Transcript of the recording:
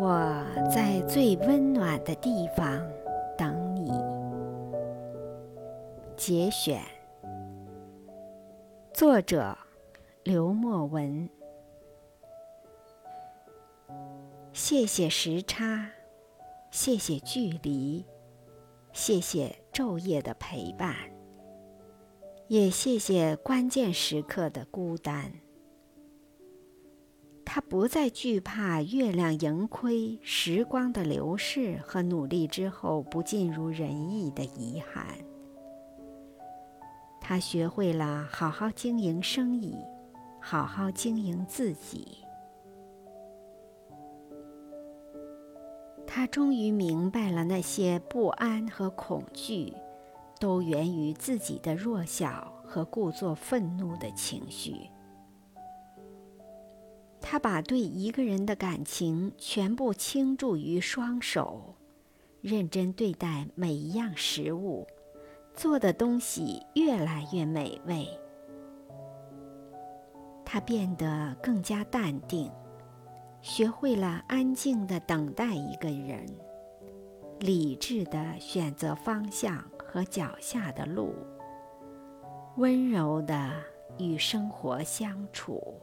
我在最温暖的地方等你。节选，作者刘墨文。谢谢时差，谢谢距离，谢谢昼夜的陪伴，也谢谢关键时刻的孤单。他不再惧怕月亮盈亏、时光的流逝和努力之后不尽如人意的遗憾。他学会了好好经营生意，好好经营自己。他终于明白了，那些不安和恐惧，都源于自己的弱小和故作愤怒的情绪。他把对一个人的感情全部倾注于双手，认真对待每一样食物，做的东西越来越美味。他变得更加淡定，学会了安静的等待一个人，理智的选择方向和脚下的路，温柔的与生活相处。